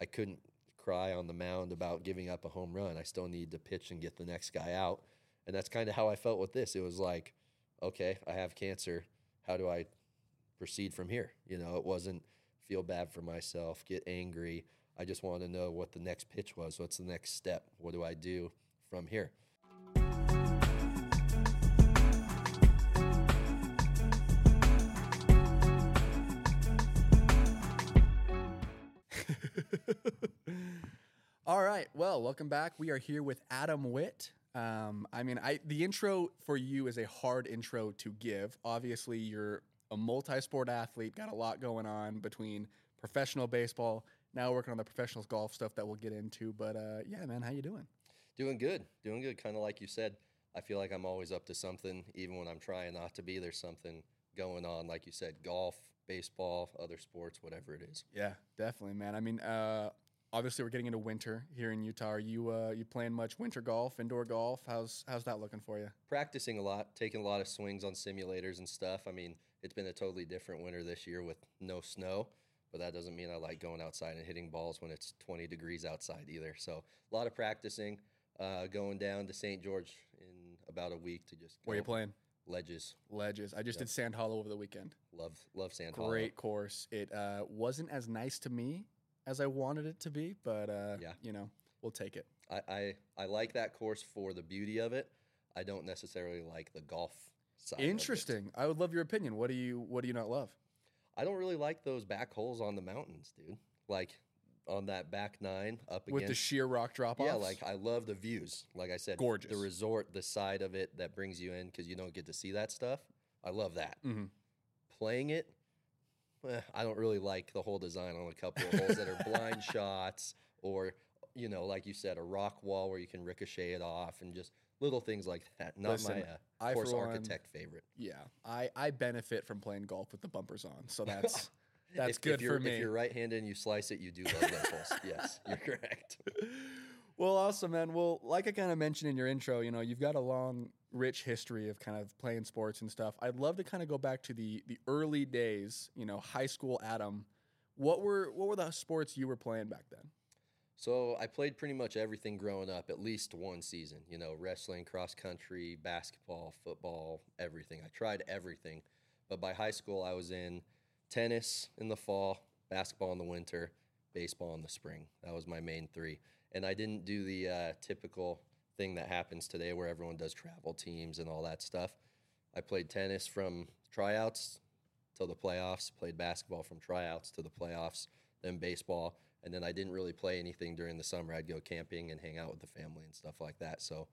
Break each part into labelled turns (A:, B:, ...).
A: I couldn't cry on the mound about giving up a home run. I still need to pitch and get the next guy out. And that's kind of how I felt with this. It was like, okay, I have cancer. How do I proceed from here? You know, it wasn't feel bad for myself, get angry. I just wanted to know what the next pitch was. What's the next step? What do I do from here?
B: All right. Well, welcome back. We are here with Adam Whitt. Um, I mean, I the intro for you is a hard intro to give. Obviously, you're a multi-sport athlete, got a lot going on between professional baseball, now working on the professional golf stuff that we'll get into. But uh, yeah, man, how you doing?
A: Doing good. Doing good. Kind of like you said. I feel like I'm always up to something, even when I'm trying not to be. There's something going on, like you said, golf, baseball, other sports, whatever it is.
B: Yeah, definitely, man. I mean, uh, obviously we're getting into winter here in Utah. Are you uh, you playing much winter golf, indoor golf? How's how's that looking for you?
A: Practicing a lot, taking a lot of swings on simulators and stuff. I mean, it's been a totally different winter this year with no snow, but that doesn't mean I like going outside and hitting balls when it's 20 degrees outside either. So a lot of practicing. Uh, going down to St. George in about a week to just
B: Where you playing?
A: Ledges.
B: Ledges. I just
A: Yep.
B: did Sand Hollow over the weekend.
A: Love love Sand Hollow.
B: Great course. It uh, wasn't as nice to me as I wanted it to be, but uh,
A: Yeah.
B: you know, we'll take it.
A: I, I I like that course for the beauty of it. I don't necessarily like the golf side.
B: Interesting. I would love your opinion. What do you What do you not love?
A: I don't really like those back holes on the mountains, dude. Like on that back nine up
B: With the sheer rock drop offs?
A: yeah, like I love the views. Like I said,
B: Gorgeous.
A: The resort, the side of it that brings you in because you don't get to see that stuff. I love that.
B: Mhm.
A: Playing it, eh, I don't really like the whole design on a couple of holes that are blind shots or you know, like you said, a rock wall where you can ricochet it off and just little things like that. Not
B: Listen,
A: my uh,
B: I,
A: course
B: one-
A: architect favorite.
B: Yeah, I I benefit from playing golf with the bumpers on, so that's that's
A: if,
B: good
A: if you're,
B: for me.
A: If you're right-handed and you slice it, you do love holes. Yes, you're correct.
B: Well, awesome, man. Well, like I kind of mentioned in your intro, you know, you've got a long, rich history of kind of playing sports and stuff. I'd love to kind of go back to the the early days, you know, high school Adam. What were what were the sports you were playing back then?
A: So I played pretty much everything growing up, at least one season. You know, wrestling, cross country, basketball, football, everything. I tried everything, but by high school I was in tennis in the fall, basketball in the winter, baseball in the spring. That was my main three, and I didn't do the uh, typical thing that happens today where everyone does travel teams and all that stuff. I played tennis from tryouts till the playoffs, played basketball from tryouts to the playoffs, then baseball, and then I didn't really play anything during the summer. I'd go camping and hang out with the family and stuff like that. So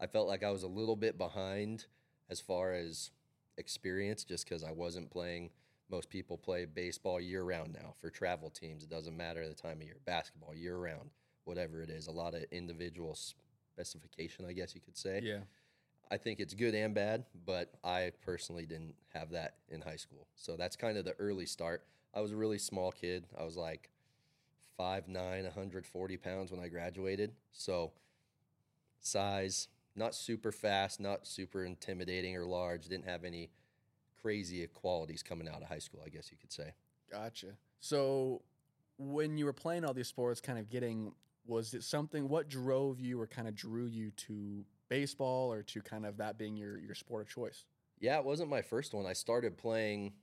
A: I felt like I was a little bit behind as far as experience just because I wasn't playing. Most people play baseball year round now for travel teams. It doesn't matter the time of year. Basketball year round, whatever it is. A lot of individual specification, I guess you could say.
B: Yeah,
A: I think it's good and bad, but I personally didn't have that in high school. So that's kind of the early start. I was a really small kid. I was like 5'9, 140 pounds when I graduated. So size, not super fast, not super intimidating or large, didn't have any crazy qualities coming out of high school, I guess you could say.
B: gotcha. So when you were playing all these sports, kind of getting was it something? What drove you or kind of drew you to baseball or to kind of that being your your sport of choice?
A: Yeah, it wasn't my first one. I started playing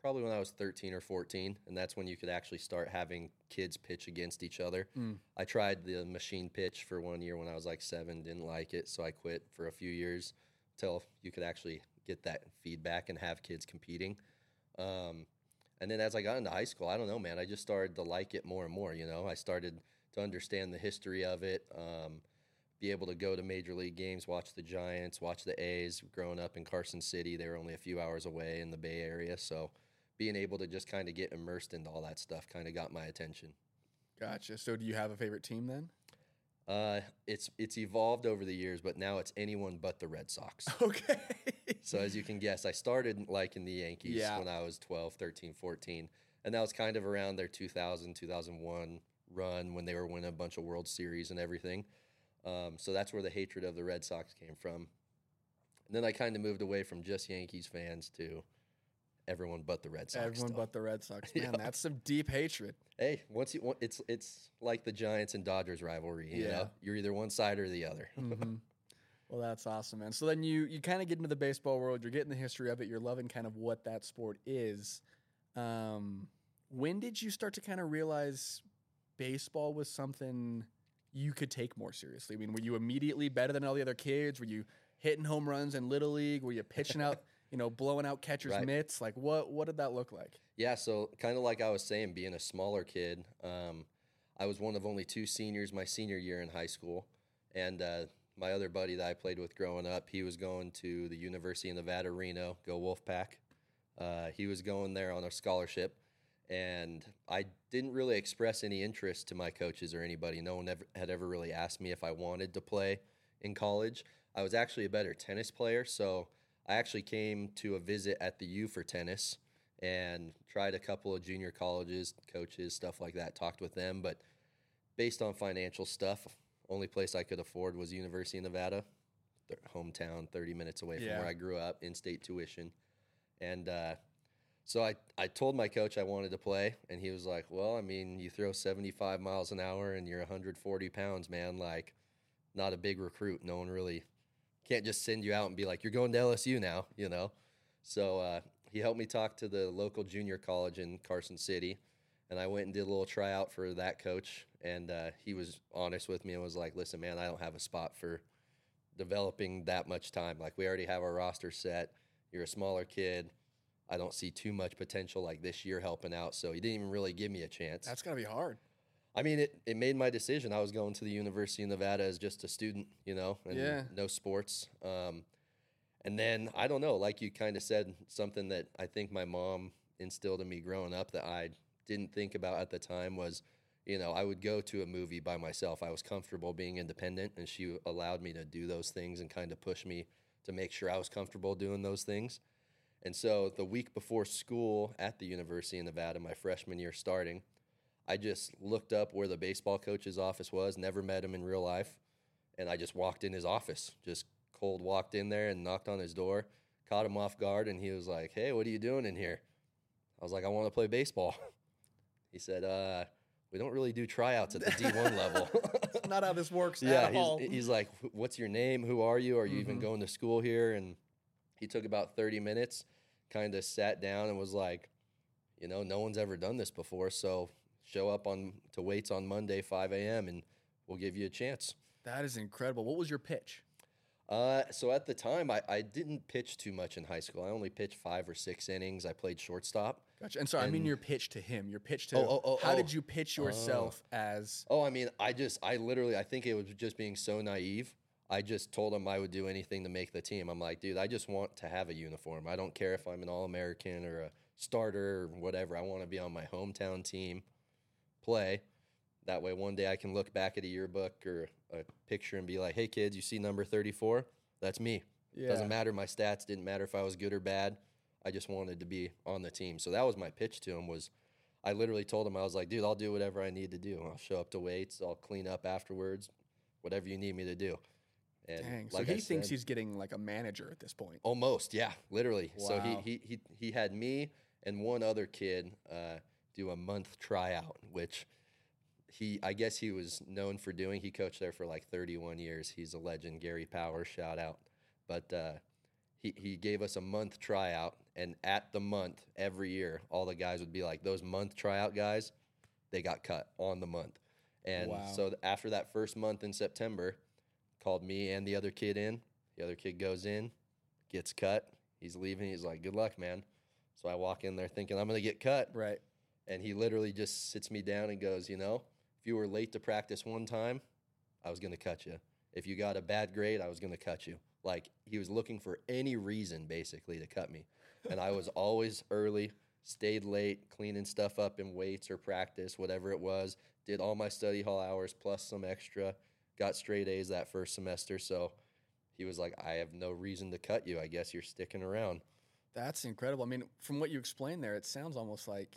A: probably when I was 13 or 14, and that's when you could actually start having kids pitch against each other.
B: Mm.
A: I tried the machine pitch for one year when I was like seven, didn't like it, so I quit for a few years until you could actually get that feedback and have kids competing. Um, and then as I got into high school, I don't know, man, I just started to like it more and more. You know, I started to understand the history of it. Um, be able to go to major league games, watch the Giants, watch the A's. Growing up in Carson City, they were only a few hours away in the Bay Area, so being able to just kind of get immersed into all that stuff kind of got my attention.
B: Gotcha. So do you have a favorite team then?
A: Uh, it's it's evolved over the years, but now it's anyone but the Red Sox.
B: Okay.
A: so as you can guess, I started liking the Yankees
B: Yeah.
A: when I was 12, 13, 14, and that was kind of around their 2000, 2001 run when they were winning a bunch of World Series and everything. Um, so that's where the hatred of the Red Sox came from. And then I kind of moved away from just Yankees fans to everyone but the Red Sox.
B: Everyone but the Red Sox. Man,
A: Yeah.
B: that's some deep hatred.
A: hey, once you it's it's like the Giants and Dodgers rivalry. You
B: Yeah.
A: know, you're either one side or the other.
B: Mhm. Well, that's awesome, man. So then you you kind of get into the baseball world. You're getting the history of it. You're loving kind of what that sport is. Um, when did you start to kind of realize baseball was something you could take more seriously? I mean, were you immediately better than all the other kids? Were you hitting home runs in little league? Were you pitching out, you know, blowing out catchers'
A: Right.
B: mitts? Like what what did that look like?
A: Yeah, so kind of like I was saying, being a smaller kid, um, I was one of only two seniors my senior year in high school, and uh, my other buddy that I played with growing up, he was going to the University of Nevada, Reno, go Wolfpack. Uh, he was going there on a scholarship, and I didn't really express any interest to my coaches or anybody. No one ever, had ever really asked me if I wanted to play in college. I was actually a better tennis player, so I actually came to a visit at the U for tennis and tried a couple of junior colleges, coaches, stuff like that, talked with them. But based on financial stuff, only place I could afford was University of Nevada, th- hometown, 30 minutes away from
B: Yeah.
A: where I grew up, in state tuition. And uh, so I, I told my coach I wanted to play, and he was like, Well, I mean, you throw 75 miles an hour and you're 140 pounds, man. Like, not a big recruit. No one really can't just send you out and be like, You're going to LSU now, you know? So uh, he helped me talk to the local junior college in Carson City, and I went and did a little tryout for that coach. And uh, he was honest with me and was like, "Listen, man, I don't have a spot for developing that much time. Like we already have our roster set. You're a smaller kid. I don't see too much potential like this year helping out. So he didn't even really give me a chance.
B: That's gotta be hard.
A: I mean, it, it made my decision. I was going to the University of Nevada as just a student, you know, and
B: Yeah.
A: no sports. Um, and then I don't know, like you kind of said, something that I think my mom instilled in me growing up that I didn't think about at the time was, you know, I would go to a movie by myself. I was comfortable being independent, and she allowed me to do those things and kind of push me to make sure I was comfortable doing those things. And so the week before school at the University of Nevada, my freshman year starting, I just looked up where the baseball coach's office was, never met him in real life, and I just walked in his office. Just cold walked in there and knocked on his door, caught him off guard, and he was like, "Hey, what are you doing in here?" I was like, "I want to play baseball." He said, "Uh, we don't really do tryouts at the D1 level."
B: That's not how this works
A: yeah,
B: at all.
A: he's, he's like, "What's your name? Who are you? Are you even
B: Mhm.
A: going to school here?" And he took about 30 minutes, kind of sat down and was like, "You know, no one's ever done this before, so show up on to weights on Monday 5 a.m. and we'll give you a chance."
B: that is incredible. What was your pitch?
A: Uh, so at the time, I, I didn't pitch too much in high school. I only pitched five or six innings. I played shortstop.
B: Gotcha. And sorry, I mean your pitch to him. Your pitch to
A: Oh, oh, oh,
B: how
A: oh.
B: did you pitch yourself as
A: Oh, I mean, I just, I literally, I think it was just being so naive. I just told him I would do anything to make the team. I'm like, dude, I just want to have a uniform. I don't care if I'm an All American or a starter or whatever. I want to be on my hometown team, play. That way, one day I can look back at a yearbook or a picture and be like, hey, kids, you see number 34? That's me.
B: yeah.
A: Doesn't matter my stats. Didn't matter if I was good or bad. I just wanted to be on the team. So that was my pitch to him. Was I literally told him I was like, dude, I'll do whatever I need to do. I'll show up to weights. I'll clean up afterwards. Whatever you need me to do. And
B: Dang.
A: like
B: so
A: I
B: he thinks
A: said-
B: he's getting like a manager at this point.
A: almost, yeah, literally. So he, he he he had me and one other kid uh, do a month tryout, which he I guess he was known for doing. He coached there for like 31 years. He's a legend, Gary Power, shout out. But uh, he he gave us a month tryout, and at the month every year, all the guys would be like those month tryout guys. They got cut on the month, and
B: Wow.
A: so after that first month in September, called me and the other kid in. The other kid goes in, gets cut. He's leaving. He's like, "Good luck, man." So I walk in there thinking I'm gonna get cut,
B: Right.
A: And he literally just sits me down and goes, "You know, if you were late to practice one time, I was gonna cut you. If you got a bad grade, I was gonna cut you." Like he was looking for any reason basically to cut me, and I was always early, stayed late, cleaning stuff up in weights or practice, whatever it was. Did all my study hall hours plus some extra. Got straight A's that first semester, so he was like, "I have no reason to cut you. I guess you're sticking around."
B: That's incredible. I mean, from what you explained there, it sounds almost like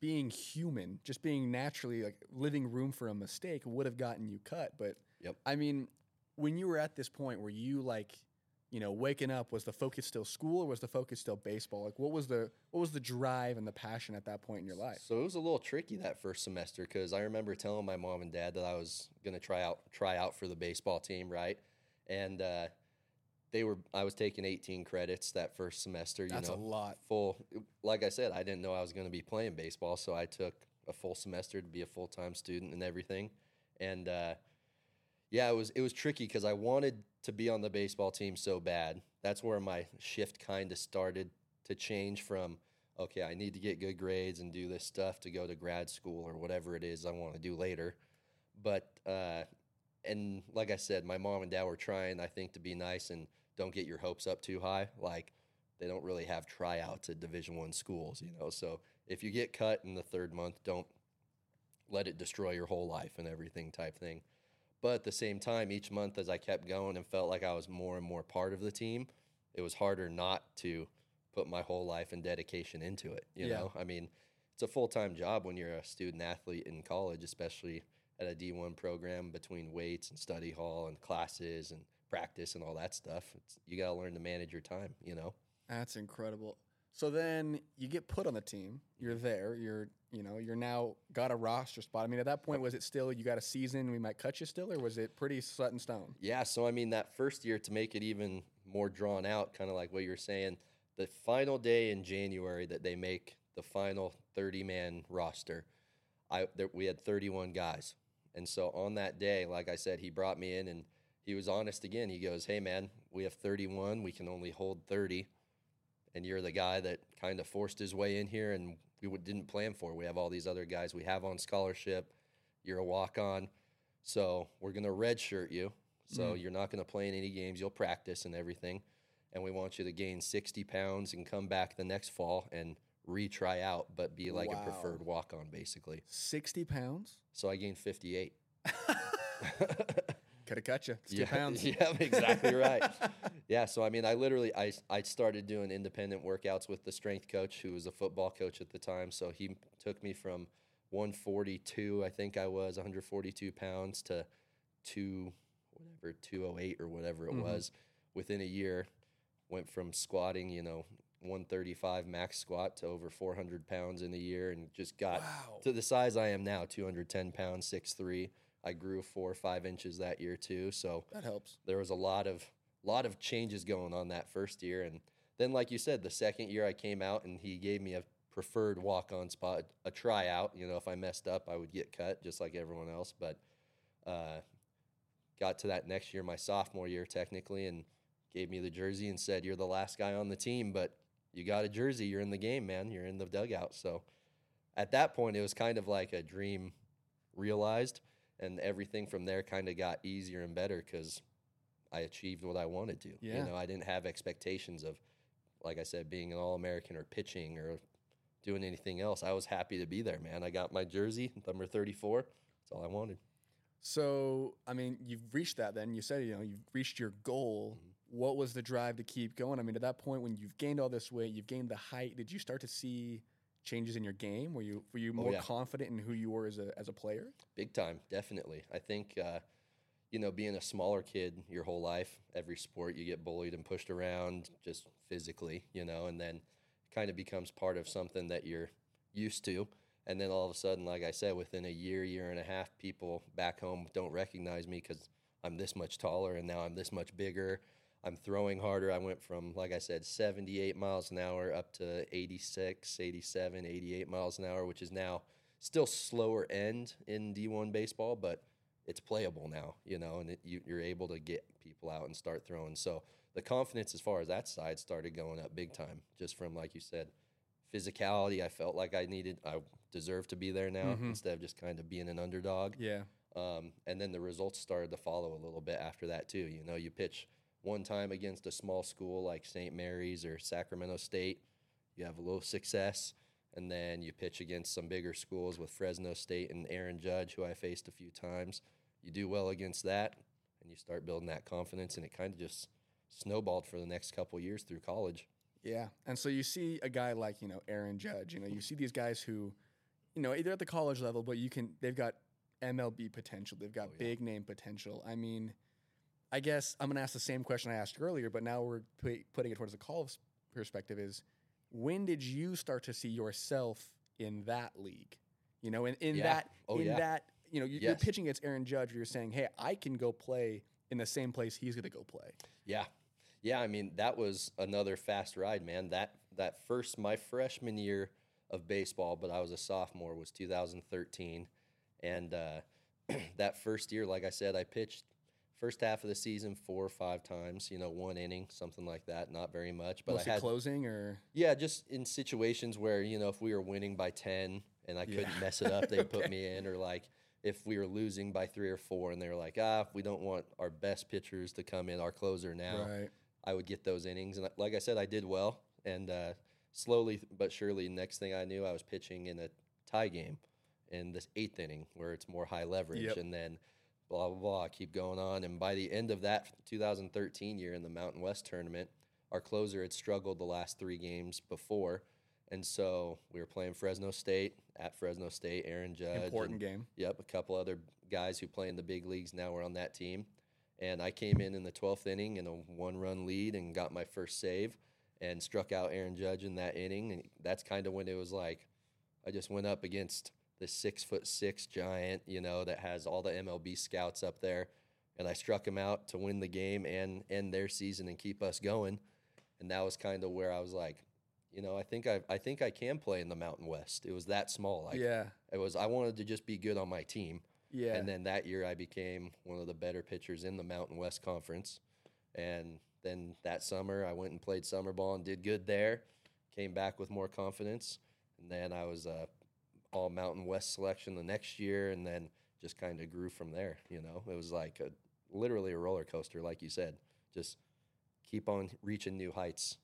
B: being human, just being naturally like living room for a mistake would have gotten you cut. But
A: Yep.
B: I mean, when you were at this point, where you like you know, waking up, was the focus still school or was the focus still baseball? Like, what was the what was the drive and the passion at that point in your life?
A: So it was a little tricky that first semester because I remember telling my mom and dad that I was gonna try out try out for the baseball team, right? And uh, they were I was taking 18 credits that first semester. You
B: That's
A: know,
B: a lot.
A: full. Like I said, I didn't know I was gonna be playing baseball, so I took a full semester to be a full time student and everything. And uh, yeah, it was it was tricky because I wanted to be on the baseball team so bad. That's where my shift kind of started to change from okay, I need to get good grades and do this stuff to go to grad school or whatever it is I want to do later. But uh, and like I said, my mom and dad were trying, I think, to be nice and don't get your hopes up too high. Like they don't really have tryouts at Division One schools, you know. So if you get cut in the third month, don't let it destroy your whole life and everything type thing. But at the same time, each month as I kept going and felt like I was more and more part of the team, it was harder not to put my whole life and dedication into it. You
B: Yeah.
A: know, I mean, it's a full time job when you're a student athlete in college, especially at a D1 program between weights and study hall and classes and practice and all that stuff. It's, you got to learn to manage your time, you know?
B: That's incredible. So then you get put on the team. You're there. You're you know you're now got a roster spot. I mean, at that point, was it still you got a season? We might cut you still, or was it pretty set in stone?
A: Yeah, so I mean that first year to make it even more drawn out, kind of like what you were saying, the final day in January that they make the final 30 man roster, I there, we had 31 guys. And so on that day, like I said, he brought me in and he was honest again. He goes, "Hey man, we have 31, we can only hold 30." And you're the guy that kind of forced his way in here and we didn't plan for. We have all these other guys we have on scholarship. You're a walk on. So we're going to redshirt you. So mm. you're not going to play in any games. You'll practice and everything. And we want you to gain 60 pounds and come back the next fall and retry out, but be like
B: Wow.
A: a preferred walk on, basically.
B: Sixty pounds.
A: So I gained 58.
B: Could have cut you. It's two
A: yeah,
B: pounds.
A: Yeah, exactly right. yeah, so I mean, I literally I I started doing independent workouts with the strength coach who was a football coach at the time. So he took me from 142, I think I was 142 pounds to two whatever 208 or whatever it
B: Mhm.
A: was within a year. Went from squatting, you know, 135 max squat to over 400 pounds in a year, and just got
B: Wow.
A: to the size I am now, 210 pounds, 6'3". I grew four or five inches that year too. So
B: That helps.
A: there was a lot of lot of changes going on that first year, and then like you said, the second year I came out and he gave me a preferred walk on spot, a tryout. You know, if I messed up, I would get cut just like everyone else. But uh, got to that next year, my sophomore year technically, and gave me the jersey and said, "You're the last guy on the team, but you got a jersey. You're in the game, man. You're in the dugout." So at that point, it was kind of like a dream realized, and everything from there kind of got easier and better because I achieved what I wanted to.
B: Yeah.
A: You know, I didn't have expectations of, like I said, being an All American or pitching or doing anything else. I was happy to be there, man. I got my jersey, number 34. That's all I wanted.
B: So I mean, you've reached that. Then you said you know you've reached your goal.
A: Mm-hmm.
B: What was the drive to keep going? I mean, at that point, when you've gained all this weight, you've gained the height. Did you start to see changes in your game? Were you were you
A: Oh,
B: more
A: yeah.
B: confident in who you were as a as a player?
A: Big time, definitely. I think, uh, you know, being a smaller kid your whole life, every sport you get bullied and pushed around just physically, you know, and then kind of becomes part of something that you're used to. And then all of a sudden, like I said, within a year, year and a half, people back home don't recognize me because I'm this much taller and now I'm this much bigger. I'm throwing harder. I went from, like I said, 78 miles an hour up to 86, 87, 88 miles an hour, which is now still slower end in D1 baseball, but it's playable now, you know, and it, you, you're able to get people out and start throwing. So the confidence as far as that side started going up big time, just from, like you said, physicality. I felt like I needed, I deserved to be there now
B: Mhm.
A: instead of just kind of being an underdog.
B: Yeah.
A: Um, and then the results started to follow a little bit after that too. You know, you pitch one time against a small school like St. Mary's or Sacramento State, you have a little success, and then you pitch against some bigger schools with Fresno State and Aaron Judge, who I faced a few times. You do well against that, and you start building that confidence, and it kind of just snowballed for the next couple years through college.
B: Yeah. And so you see a guy like, you know, Aaron Judge, you know, you see these guys who, you know, either at the college level, but you can, they've got MLB potential, they've got
A: Oh, yeah.
B: big name potential. I mean, I guess I'm going to ask the same question I asked earlier, but now we're pu- putting it towards the college perspective is when did you start to see yourself in that league? You know, in, in
A: Yeah.
B: that,
A: Oh,
B: in
A: yeah.
B: that, you know, you- you're pitching against Aaron Judge, you're saying, hey, I can go play in the same place he's going to go play.
A: Yeah. Yeah, I mean, that was another fast ride, man. That that first my freshman year of baseball, but I was a sophomore was 2013 and uh, that first year like I said, I pitched first half of the season four or five times, you know, one inning, something like that, not very much, but
B: Mostly
A: I had
B: closing or
A: Yeah, just in situations where, you know, if we were winning by 10 and I couldn't mess it up, they'd put me in. Or like if we were losing by three or four and they were like, ah, we don't want our best pitchers to come in, our closer now,
B: right.
A: I would get those innings. And like I said, I did well. And uh, slowly but surely, next thing I knew, I was pitching in a tie game in this eighth inning where it's more high leverage.
B: Yep.
A: And then blah, blah, blah, keep going on. And by the end of that 2013 year in the Mountain West tournament, our closer had struggled the last three games before. And so we were playing Fresno State at Fresno State, Aaron Judge.
B: Important
A: and-
B: game.
A: Yep, a couple other guys who play in the big leagues now were on that team. And I came in in the 12th inning in a one run lead and got my first save and struck out Aaron Judge in that inning. And that's kind of when it was like I just went up against this six foot six giant, you know, that has all the MLB scouts up there. And I struck him out to win the game and end their season and keep us going. And that was kind of where I was like, you know, I think I, I think I can play in the Mountain West. It was that small. Like
B: yeah.
A: it was I wanted to just be good on my team.
B: Yeah.
A: And then that year I became one of the better pitchers in the Mountain West Conference. And then that summer I went and played summer ball and did good there. Came back with more confidence. And then I was a all Mountain West selection the next year and then just kind of grew from there, you know. It was like a literally a roller coaster like you said. Just keep on reaching new heights.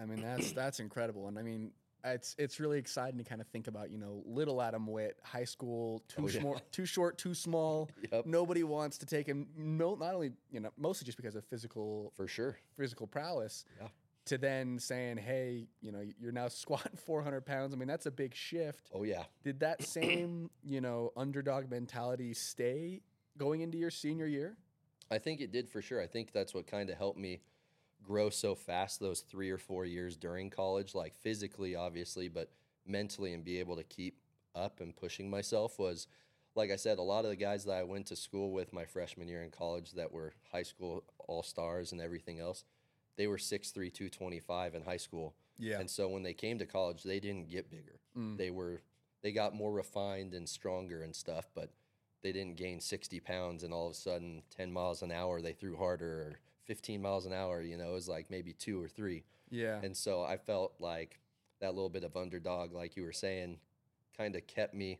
B: I mean, that's that's incredible, and I mean, it's it's really exciting to kind of think about. You know, little Adam Whitt, high school, too
A: Oh, yeah.
B: small, too short, too small.
A: Yep.
B: Nobody wants to take him. No, not only you know, mostly just because of physical
A: For sure.
B: physical prowess.
A: Yeah.
B: To then saying, hey, you know, you're now squatting 400 pounds. I mean, that's a big shift.
A: Oh yeah.
B: Did that same, you know, underdog mentality stay going into your senior year?
A: I think it did for sure. I think that's what kind of helped me grow so fast those three or four years during college, like physically, obviously, but mentally and be able to keep up and pushing myself was, like I said, a lot of the guys that I went to school with my freshman year in college that were high school all stars and everything else, they were 6'3, 225 in high school.
B: Yeah.
A: And so when they came to college, they didn't get bigger.
B: Mm.
A: They were they got more refined and stronger and stuff, but they didn't gain 60 pounds and all of a sudden 10 miles an hour they threw harder or 15 miles an hour, you know, it was like maybe two or three.
B: yeah.
A: And so I felt like that little bit of underdog, like you were saying, kind of kept me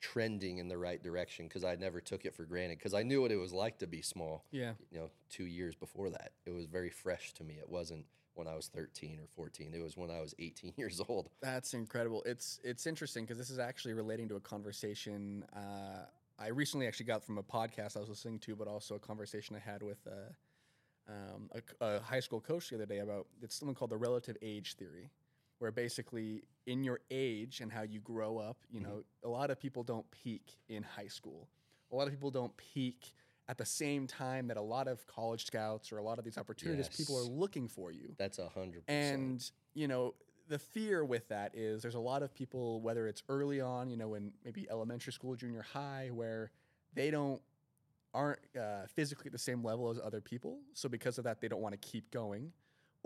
A: trending in the right direction because I never took it for granted because I knew what it was like to be small
B: yeah.
A: you know, two years before that. It was very fresh to me. It wasn't when I was 13 or 14. It was when I was 18 years old.
B: That's incredible. It's it's interesting because this is actually relating to a conversation uh, I recently actually got from a podcast I was listening to, but also a conversation I had with a, um, a, a high school coach the other day about it's something called the relative age theory, where basically in your age and how you grow up, you know, a lot of people don't peak in high school. A lot of people don't peak at the same time that a lot of college scouts or a lot of these opportunities people are looking for you.
A: That's a hundred percent.
B: And you know, the fear with that is there's a lot of people, whether it's early on, you know, in maybe elementary school, junior high, where they don't aren't uh, physically at the same level as other people. So because of that, they don't want to keep going,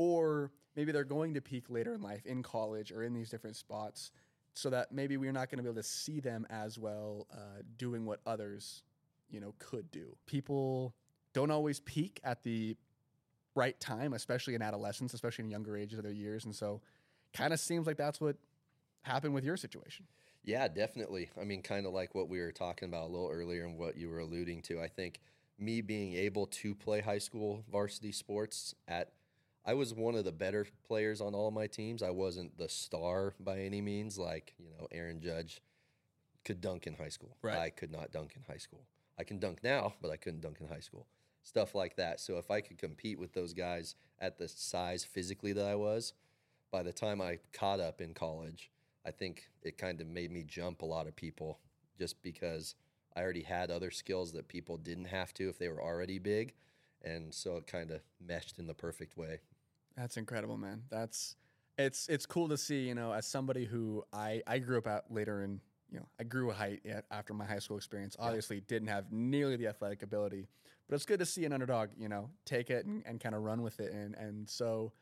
B: or maybe they're going to peak later in life in college or in these different spots, so that maybe we're not going to be able to see them as well uh, doing what others, you know, could do. People don't always peak at the right time, especially in adolescence, especially in younger ages of their years. And so kind of seems like that's what happened with your situation.
A: Yeah, definitely. I mean, kind of like what we were talking about a little earlier and what you were alluding to. I think me being able to play high school varsity sports at I was one of the better players on all my teams. I wasn't the star by any means like, you know, Aaron Judge could dunk in high school.
B: Right.
A: I could not dunk in high school. I can dunk now, but I couldn't dunk in high school. Stuff like that. So if I could compete with those guys at the size physically that I was, by the time I caught up in college, I think it kind of made me jump a lot of people just because I already had other skills that people didn't have to if they were already big. and so it kind of meshed in the perfect way.
B: That's incredible, man. That's it's it's cool to see. You know, as somebody who I I grew up at later in you know I grew a height yet after my high school experience. Obviously, didn't have nearly the athletic ability, but it's good to see an underdog. You know, take it and, and kind of run with it. And and so,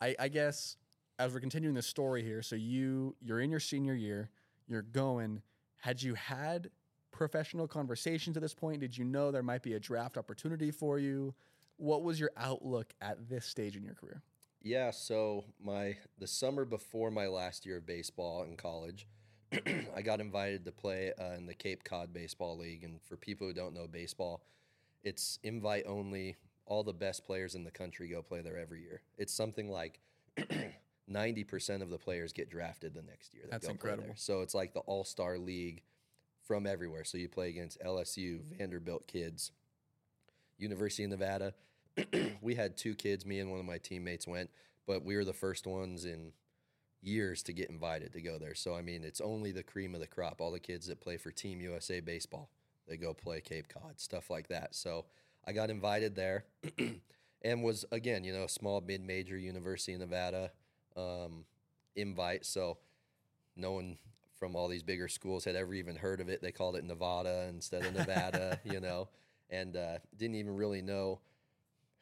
B: I I guess as we're continuing the story here, so you you're in your senior year, you're going. Had you had professional conversations at this point? Did you know there might be a draft opportunity for you? What was your outlook at this stage in your career?
A: Yeah, so my the summer before my last year of baseball in college, I got invited to play uh, in the Cape Cod Baseball League. And for people who don't know baseball, it's invite only. All the best players in the country go play there every year. It's something like 90% of the players get drafted the next year. that
B: That's
A: go play there.
B: incredible.
A: So it's like the all star league from everywhere. So you play against LSU, Vanderbilt kids, University of Nevada. we had two kids, me and one of my teammates went, but we were the first ones in years to get invited to go there. So I mean, it's only the cream of the crop. All the kids that play for Team USA baseball, they go play Cape Cod, stuff like that. So I got invited there and was again, you know, a small mid-major University of Nevada um, invite. So no one from all these bigger schools had ever even heard of it. They called it Nevada instead of Nevada, you know, and uh, didn't even really know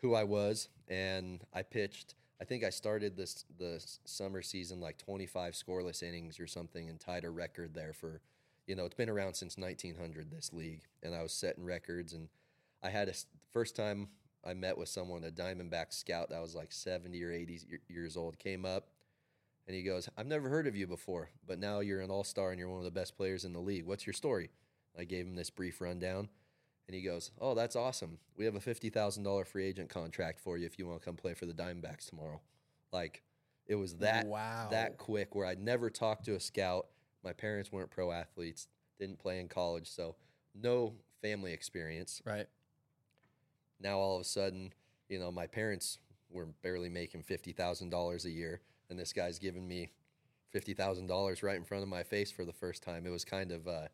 A: who I was. And I pitched. I think I started this the summer season like 25 scoreless innings or something, and tied a record there for, you know, it's been around since 1900 this league, and I was setting records. And I had a first time I met with someone, a Diamondback scout that was like 70 or 80 years old, came up and he goes, I've never heard of you before, but now you're an all star and you're one of the best players in the league. What's your story? I gave him this brief rundown. And he goes, Oh, that's awesome. We have a $50,000 free agent contract for you if you want to come play for the Diamondbacks tomorrow. Like, it was that
B: wow.
A: that quick where I'd never talked to a scout. My parents weren't pro athletes, didn't play in college, so no family experience
B: right.
A: now all of a sudden, you know, my parents were barely making fifty thousand dollars a year, and this guy's giving me fifty thousand dollars right in front of my face for the first time. It was kind of uh,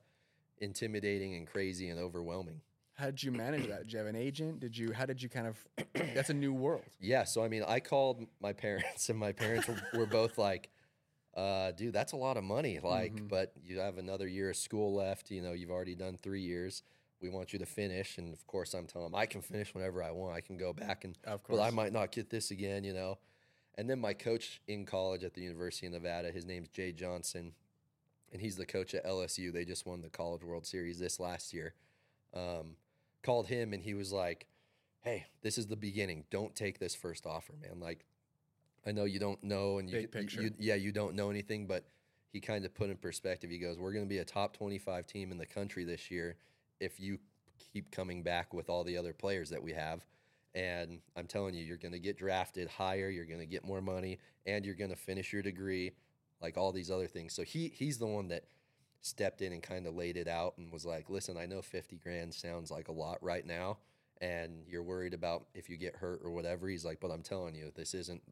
A: intimidating and crazy and overwhelming.
B: How did you manage that? Did you have an agent? Did you? How did you kind of? That's a new world.
A: Yeah, so I mean, I called my parents, and my parents were, were both like, uh, "Dude, that's a lot of money. Like,
B: Mhm.
A: but you have another year of school left. You know, you've already done three years. We want you to finish." And of course, I'm telling them I can finish whenever I want. I can go back and
B: Of course.
A: but I might not get this again, you know. And then my coach in college at the University of Nevada, his name's Jay Johnson, and he's the coach at LSU. They just won the College World Series this last year. Um, called him and he was like, "Hey, this is the beginning. Don't take this first offer, man. Like, I know you don't know, and you, you- you- yeah, you don't know anything, but." He kind of put in perspective. He goes, "We're going to be a top twenty-five team in the country this year if you keep coming back with all the other players that we have." And I'm telling you, you're going to get drafted higher, you're going to get more money, and you're going to finish your degree, like all these other things. So he he's the one that stepped in and kind of laid it out and was like, "Listen, I know 50 grand sounds like a lot right now, and you're worried about if you get hurt or whatever." He's like, "But I'm telling you, this isn't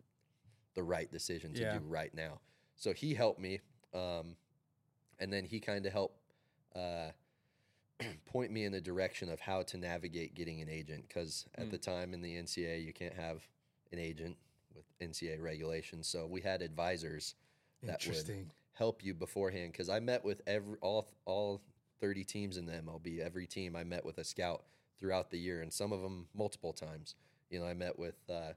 A: the right decision to
B: Yeah.
A: do right now." So he helped me, um, and then he kind of helped. Uh, point me in the direction of how to navigate getting an agent because at
B: Mm.
A: the time in the NCA, you can't have an agent with NCA regulations. So we had advisors that would
B: Interesting.
A: Help you beforehand because I met with every all all 30 teams in the MLB. Every team I met with a scout throughout the year, and some of them multiple times. You know, I met with uh,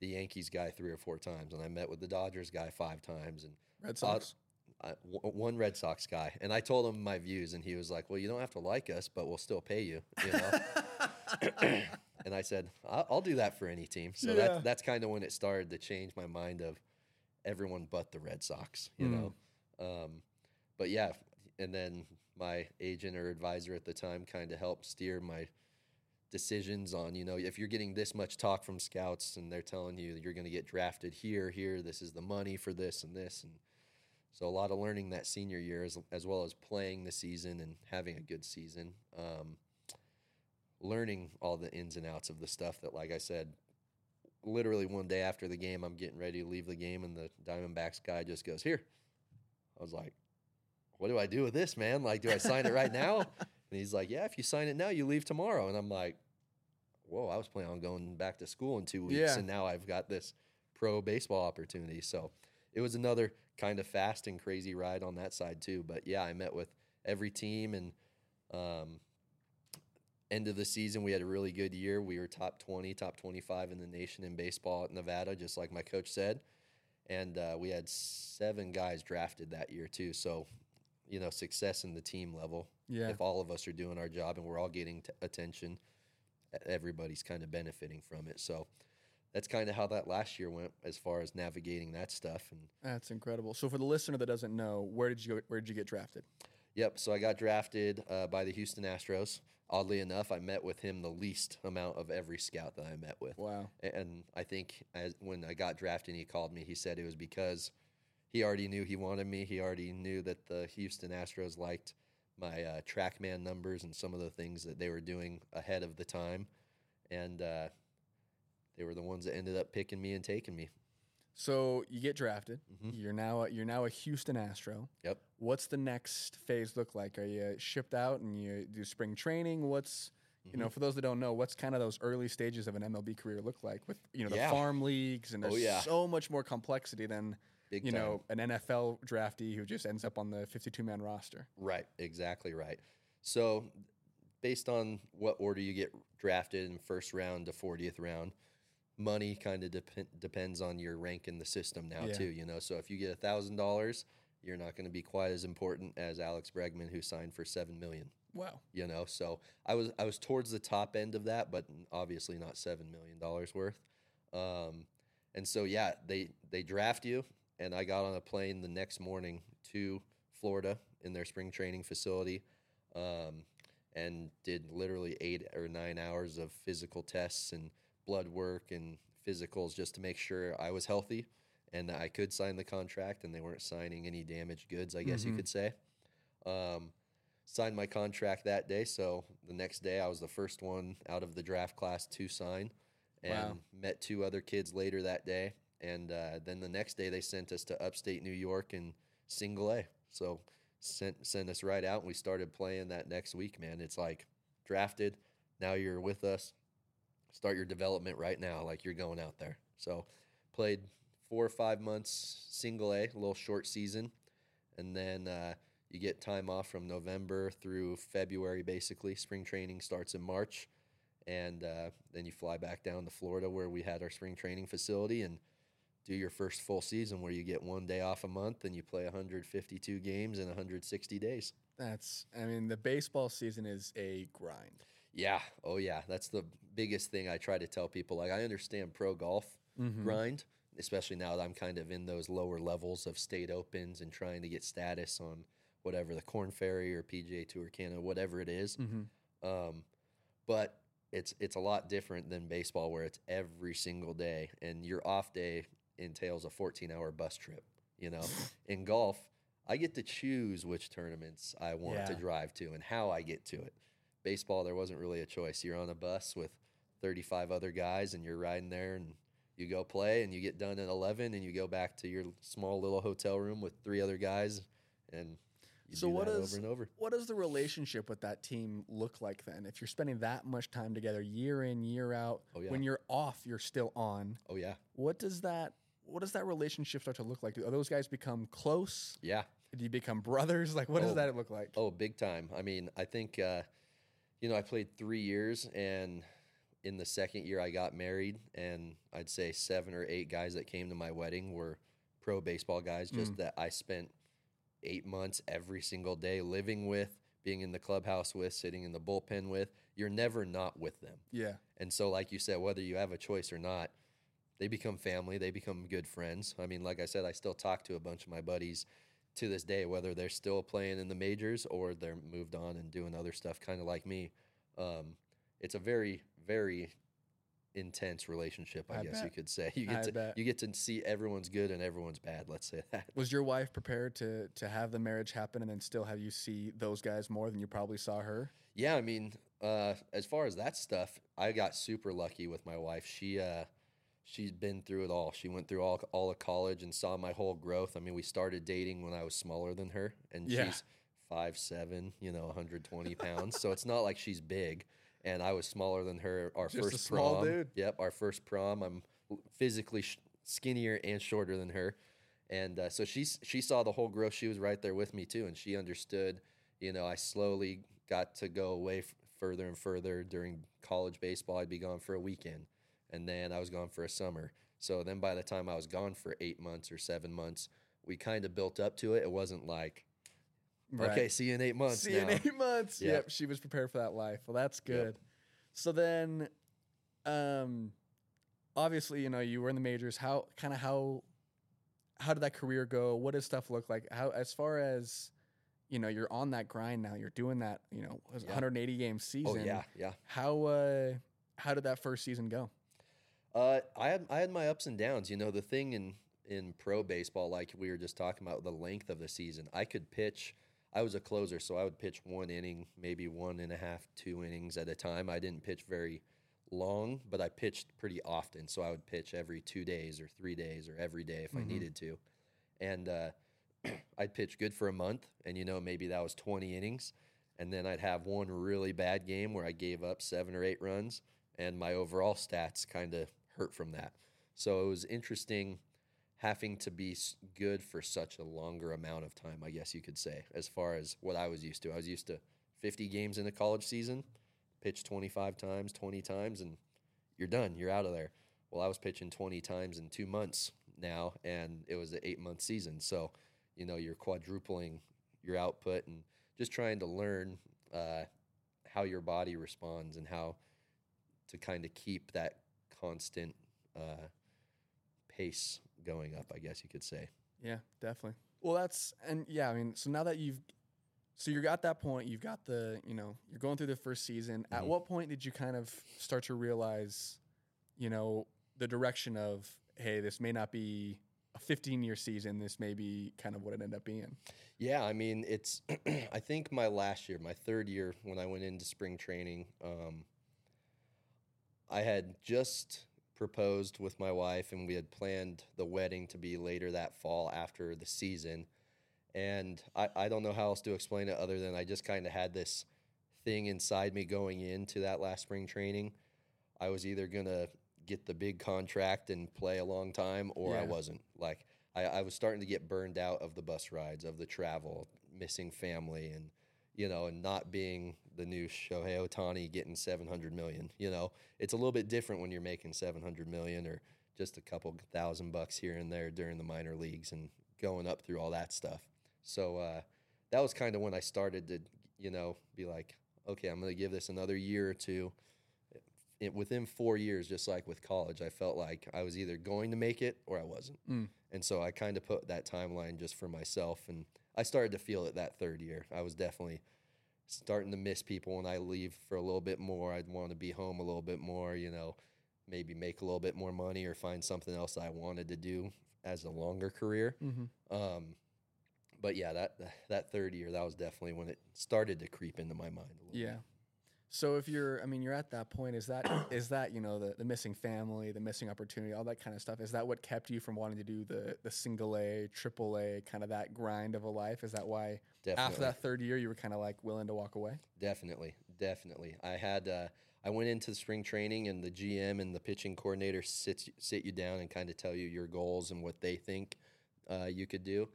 A: the Yankees guy three or four times, and I met with the Dodgers guy five times, and
B: Red Sox.
A: I, one Red Sox guy, and I told him my views, and he was like, "Well, you don't have to like us, but we'll still pay you." You know. and I said, I'll, "I'll do that for any team." So
B: Yeah.
A: that's that's kind of when it started to change my mind of everyone but the Red Sox. You
B: Mm.
A: know. Um, but yeah, and then my agent or advisor at the time kind of helped steer my decisions on you know if you're getting this much talk from scouts and they're telling you you're going to get drafted here here this is the money for this and this and so a lot of learning that senior year as, as well as playing the season and having a good season um, learning all the ins and outs of the stuff that like i said literally one day after the game i'm getting ready to leave the game and the diamondbacks guy just goes here i was like what do i do with this man like do i sign it right now and he's like yeah if you sign it now you leave tomorrow and i'm like whoa, I was planning on going back to school in two weeks,
B: Yeah.
A: and now I've got this pro baseball opportunity. So it was another kind of fast and crazy ride on that side too. But yeah, I met with every team, and um, end of the season, we had a really good year. We were top twenty, top twenty-five in the nation in baseball at Nevada, just like my coach said. And uh, we had seven guys drafted that year too. So, you know, success in the team level
B: Yeah.
A: if all of us are doing our job and we're all getting t- attention, everybody's kind of benefiting from it. So that's kind of how that last year went as far as navigating that stuff. And
B: That's incredible. So for the listener that doesn't know, where did you go, where did you get drafted?
A: yep, so I got drafted uh, by the Houston Astros. Oddly enough, I met with him the least amount of every scout that I met with.
B: Wow.
A: And I think as when I got drafted, and he called me. He said it was because he already knew he wanted me. He already knew that the Houston Astros liked my uh, TrackMan numbers and some of the things that they were doing ahead of the time, and uh, they were the ones that ended up picking me and taking me.
B: So you get drafted.
A: Mhm.
B: You're now a, you're now a Houston Astro.
A: Yep.
B: What's the next phase look like? Are you shipped out and you do spring training? What's you
A: Mm-hmm.
B: know, for those that don't know, what's kind of those early stages of an MLB career look like with you know the
A: Yeah.
B: farm leagues and
A: Oh,
B: there's
A: yeah.
B: so much more complexity than
A: Big
B: you
A: time.
B: know an NFL draftee who just ends up on the 52 man roster.
A: Right, exactly right. So, based on what order you get drafted in first round to 40th round, money kind of dep- depends on your rank in the system now
B: Yeah.
A: too. You know, so if you get a thousand dollars, you're not going to be quite as important as Alex Bregman, who signed for seven million.
B: Wow.
A: You know, so I was I was towards the top end of that, but obviously not seven million dollars worth. Um, and so yeah, they they draft you, and I got on a plane the next morning to Florida in their spring training facility, um, and did literally eight or nine hours of physical tests and blood work and physicals just to make sure I was healthy and that I could sign the contract, and they weren't signing any damaged goods, I guess you
B: Mhm.
A: could say. Um, signed my contract that day, so the next day I was the first one out of the draft class to sign, and
B: Wow.
A: met two other kids later that day, and uh, then the next day they sent us to upstate New York and single A. So sent sent us right out, and we started playing that next week. Man, it's like drafted. Now you're with us. Start your development right now, like you're going out there. So played four or five months single A, a little short season, and then uh, you get time off from November through February. Basically, spring training starts in March, and uh, then you fly back down to Florida where we had our spring training facility and do your first full season where you get one day off a month and you play 152 games in 160 days.
B: That's I mean the baseball season is a grind.
A: Yeah. Oh, yeah. That's the biggest thing I try to tell people. Like, I understand pro golf
B: Mhm.
A: grind, especially now that I'm kind of in those lower levels of state opens and trying to get status on whatever the Korn Ferry or PGA Tour Canada, whatever it is.
B: Mhm.
A: Um, but it's it's a lot different than baseball where it's every single day and your off day entails a 14 hour bus trip. You know, in golf, I get to choose which tournaments I want to drive to and how I get to it. Baseball, there wasn't really a choice. You're on a bus with 35 other guys and you're riding there and you go play and you get done at 11 and you go back to your small little hotel room with three other guys and you
B: So
A: do
B: what
A: that
B: is-
A: over and over.
B: What does the relationship with that team look like then? If you're spending that much time together year in, year out,
A: Oh, yeah.
B: when you're off, you're still on.
A: Oh yeah.
B: What does that what does that relationship start to look like? Do those guys become close?
A: Yeah.
B: Do you become brothers? Like what does
A: Oh.
B: that look like?
A: Oh, big time. I mean, I think, uh, you know, I played three years, and in the second year, I got married, and I'd say seven or eight guys that came to my wedding were pro baseball guys, just mm. that I spent eight months every single day living with, being in the clubhouse with, sitting in the bullpen with. You're never not with them.
B: Yeah.
A: And so, like you said, whether you have a choice or not, they become family. They become good friends. I mean, like I said, I still talk to a bunch of my buddies to this day, whether they're still playing in the majors or they're moved on and doing other stuff, kind of like me. Um, it's a very, very intense relationship, I,
B: I
A: guess you could say. You get
B: I
A: to
B: bet.
A: you get to see everyone's good and everyone's bad. Let's say that.
B: Was your wife prepared to to have the marriage happen and then still have you see those guys more than you probably saw her?
A: Yeah, I mean, uh, as far as that stuff, I got super lucky with my wife. She uh, she's been through it all. She went through all all of college and saw my whole growth. I mean, we started dating when I was smaller than her, and
B: Yeah.
A: she's five seven, you know, 120 pounds. so it's not like she's big. and I was smaller than her. Our
B: Just a
A: first
B: small
A: prom.
B: dude.
A: Yep, our first prom. I'm physically sh- skinnier and shorter than her, and uh, so she she saw the whole growth. She was right there with me too, and she understood. You know, I slowly got to go away f- further and further during college baseball. I'd be gone for a weekend, and then I was gone for a summer. So then by the time I was gone for eight months or seven months, we kind of built up to it. It wasn't like,
B: Right.
A: okay, see you in eight months
B: See you in eight months.
A: Yep.
B: Yep. She was prepared for that life. Well, that's good. So then, um, obviously, you know, you were in the majors. How kind of how how did that career go? What does stuff look like? How as far as you know, you're on that grind now. You're doing that. You know,
A: Yeah.
B: 180 game season.
A: Oh yeah, yeah.
B: How uh how did that first season go?
A: Uh, I had I had my ups and downs. You know, the thing in in pro baseball, like we were just talking about, the length of the season. I could pitch. I was a closer, so I would pitch one inning, maybe one and a half, two innings at a time. I didn't pitch very long, but I pitched pretty often. So I would pitch every two days or three days or every day if I
B: Mhm.
A: needed to. And uh, I'd pitch good for a month, and you know maybe that was 20 innings, and then I'd have one really bad game where I gave up seven or eight runs, and my overall stats kind of hurt from that. So it was interesting having to be good for such a longer amount of time, I guess you could say, as far as what I was used to. I was used to 50 games in the college season, pitch 25 times, 20 times, and you're done. You're out of there. Well, I was pitching 20 times in two months now, and it was an eight month season. So, you know, you're quadrupling your output and just trying to learn uh, how your body responds and how to kind of keep that constant uh, pace going up, I guess you could say.
B: Yeah, definitely. Well, that's and yeah, I mean, so now that you've so you're at that point, you've got the, you know, you're going through the first season. At
A: Mhm.
B: what point did you kind of start to realize, you know, the direction of, hey, this may not be a 15 year season, this may be kind of what it ended up being.
A: Yeah, I mean, it's, I think my last year, my third year, when I went into spring training, um, I had just proposed with my wife and we had planned the wedding to be later that fall after the season. And I, I don't know how else to explain it other than I just kind of had this thing inside me going into that last spring training. I was either going to get the big contract and play a long time or I wasn't. Like, I, I was starting to get burned out of the bus rides, of the travel, missing family, and you know, and not being the new Shohei Ohtani getting 700 million. You know, it's a little bit different when you're making 700 million or just a couple thousand bucks here and there during the minor leagues and going up through all that stuff. So uh, that was kind of when I started to, you know, be like, okay, I'm going to give this another year or two. It, within four years, just like with college, I felt like I was either going to make it or I wasn't.
B: Mm.
A: And so I kind of put that timeline just for myself. And I started to feel it that third year. I was definitely starting to miss people when I leave for a little bit more. I'd want to be home a little bit more, you know, maybe make a little bit more money or find something else I wanted to do as a longer career.
B: Mm-hmm.
A: Um, but yeah, that that third year, that was definitely when it started to creep into my mind a little.
B: Yeah.
A: bit.
B: So if you're, I mean, you're at that point. Is that is that you know the the missing family, the missing opportunity, all that kind of stuff? Is that what kept you from wanting to do the the single A, triple A, kind of that grind of a life? Is that why
A: Definitely.
B: after that third year you were kind of like willing to walk away?
A: Definitely, definitely. I had uh, I went into the spring training, and the GM and the pitching coordinator sits sit you down and kind of tell you your goals and what they think uh, you could do,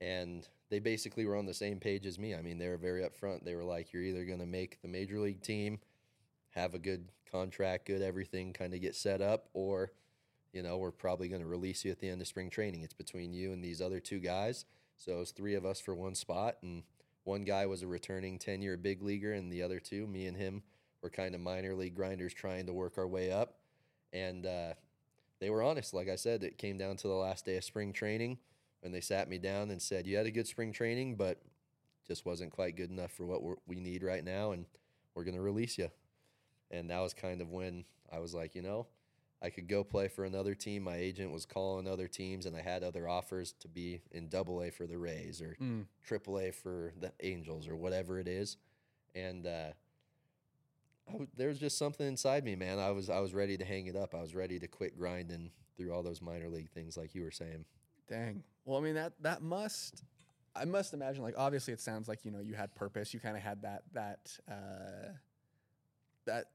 A: and they basically were on the same page as me. I mean, they were very upfront. They were like, "You're either going to make the major league team, have a good contract, good everything, kind of get set up, or." You know, we're probably going to release you at the end of spring training. It's between you and these other two guys. So it was three of us for one spot, and one guy was a returning 10 year big leaguer, and the other two, me and him, were kind of minor league grinders trying to work our way up. And uh, they were honest. Like I said, it came down to the last day of spring training, and they sat me down and said, You had a good spring training, but just wasn't quite good enough for what we need right now, and we're going to release you. And that was kind of when I was like, you know, I could go play for another team. My agent was calling other teams, and I had other offers to be in Double A for the Rays or
B: Mm.
A: Triple A for the Angels or whatever it is. And uh, I w- there was just something inside me, man. I was I was ready to hang it up. I was ready to quit grinding through all those minor league things, like you were saying.
B: Dang. Well, I mean that that must. I must imagine, like, obviously, it sounds like you know you had purpose. You kind of had that that uh, that